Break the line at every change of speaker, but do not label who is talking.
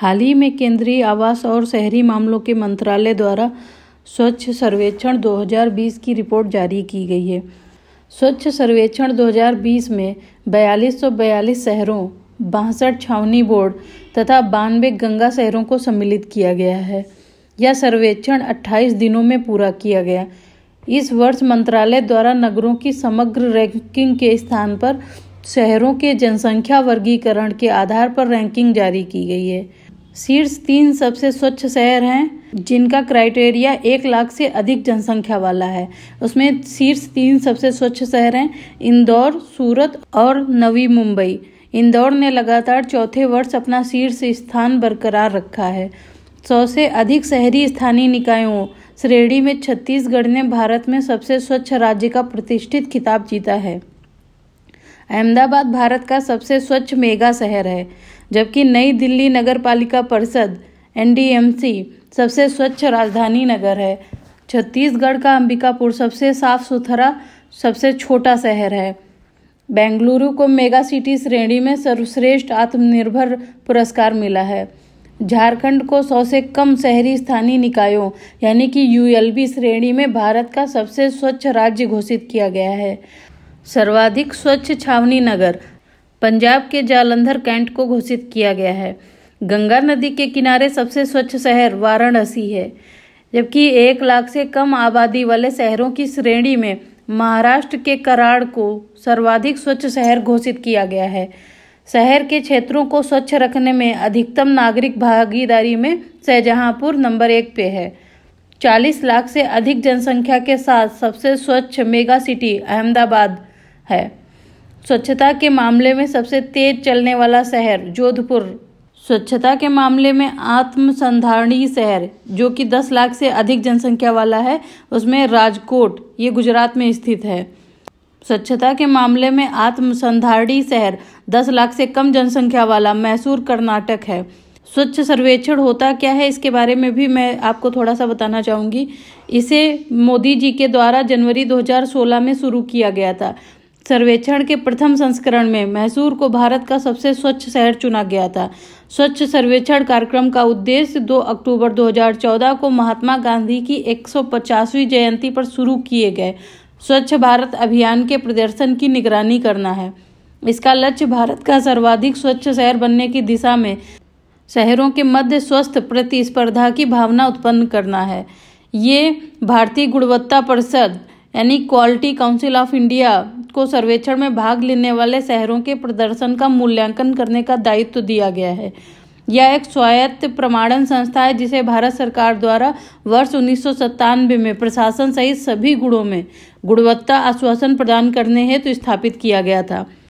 हाल ही में केंद्रीय आवास और शहरी मामलों के मंत्रालय द्वारा स्वच्छ सर्वेक्षण 2020 की रिपोर्ट जारी की गई है। स्वच्छ सर्वेक्षण 2020 में बयालीस शहरों, बासठ छावनी बोर्ड तथा बानवे गंगा शहरों को सम्मिलित किया गया है। यह सर्वेक्षण 28 दिनों में पूरा किया गया। इस वर्ष मंत्रालय द्वारा नगरों की समग्र रैंकिंग के स्थान पर शहरों के जनसंख्या वर्गीकरण के आधार पर रैंकिंग जारी की गई है। शीर्ष तीन सबसे स्वच्छ शहर हैं, जिनका क्राइटेरिया एक लाख से अधिक जनसंख्या वाला है। उसमें शीर्ष तीन सबसे स्वच्छ शहर हैं, इंदौर, सूरत और नवी मुंबई। इंदौर ने लगातार चौथे वर्ष अपना शीर्ष स्थान बरकरार रखा है। सौ से अधिक शहरी स्थानीय निकायों, श्रेणी में छत्तीसगढ़ ने भारत में सबसे स्वच्छ राज्य का प्रतिष्ठित खिताब जीता है। अहमदाबाद भारत का सबसे स्वच्छ मेगा शहर है। जबकि नई दिल्ली नगर पालिका परिषद, एनडीएमसी, सबसे स्वच्छ राजधानी नगर है। छत्तीसगढ़ का अंबिकापुर सबसे साफ़ सुथरा सबसे छोटा शहर है। बेंगलुरु को मेगा सिटी श्रेणी में सर्वश्रेष्ठ आत्मनिर्भर पुरस्कार मिला है। झारखंड को सौ से कम शहरी स्थानीय निकायों, यानी कि यूएलबी श्रेणी में भारत का सबसे स्वच्छ राज्य घोषित किया गया है। सर्वाधिक स्वच्छ छावनी नगर पंजाब के जालंधर कैंट को घोषित किया गया है। गंगा नदी के किनारे सबसे स्वच्छ शहर वाराणसी है, जबकि एक लाख से कम आबादी वाले शहरों की श्रेणी में महाराष्ट्र के कराड़ को सर्वाधिक स्वच्छ शहर घोषित किया गया है। शहर के क्षेत्रों को स्वच्छ रखने में अधिकतम नागरिक भागीदारी में शाहजहांपुर नंबर एक पे है। 40 लाख से अधिक जनसंख्या के साथ सबसे स्वच्छ मेगा सिटी अहमदाबाद है। स्वच्छता के मामले में सबसे तेज चलने वाला शहर जोधपुर। स्वच्छता के मामले में आत्मसंधारणी शहर, जो कि 10 लाख से अधिक जनसंख्या वाला है, उसमें राजकोट, ये गुजरात में स्थित है। स्वच्छता के मामले में आत्मसंधारणी शहर 10 लाख से कम जनसंख्या वाला मैसूर, कर्नाटक है। स्वच्छ सर्वेक्षण होता क्या है, इसके बारे में भी मैं आपको थोड़ा सा बताना चाहूँगी। इसे मोदी जी के द्वारा जनवरी 2016 में शुरू किया गया था। सर्वेक्षण के प्रथम संस्करण में मैसूर को भारत का सबसे स्वच्छ शहर चुना गया था। स्वच्छ सर्वेक्षण कार्यक्रम का उद्देश्य 2 अक्टूबर 2014 को महात्मा गांधी की 150वीं जयंती पर शुरू किए गए। स्वच्छ भारत अभियान के प्रदर्शन की निगरानी करना है। इसका लक्ष्य भारत का सर्वाधिक स्वच्छ शहर बनने की दिशा में शहरों के मध्य स्वस्थ प्रतिस्पर्धा की भावना उत्पन्न करना है। ये भारतीय गुणवत्ता परिषद, यानी क्वालिटी काउंसिल ऑफ़ इंडिया को सर्वेक्षण में भाग लेने वाले शहरों के प्रदर्शन का मूल्यांकन करने का दायित्व दिया गया है। यह एक स्वायत्त प्रमाणन संस्था है, जिसे भारत सरकार द्वारा वर्ष उन्नीस सौ सतानवे में प्रशासन सहित सभी गुणों में गुणवत्ता आश्वासन प्रदान करने हेतु तो स्थापित किया गया था।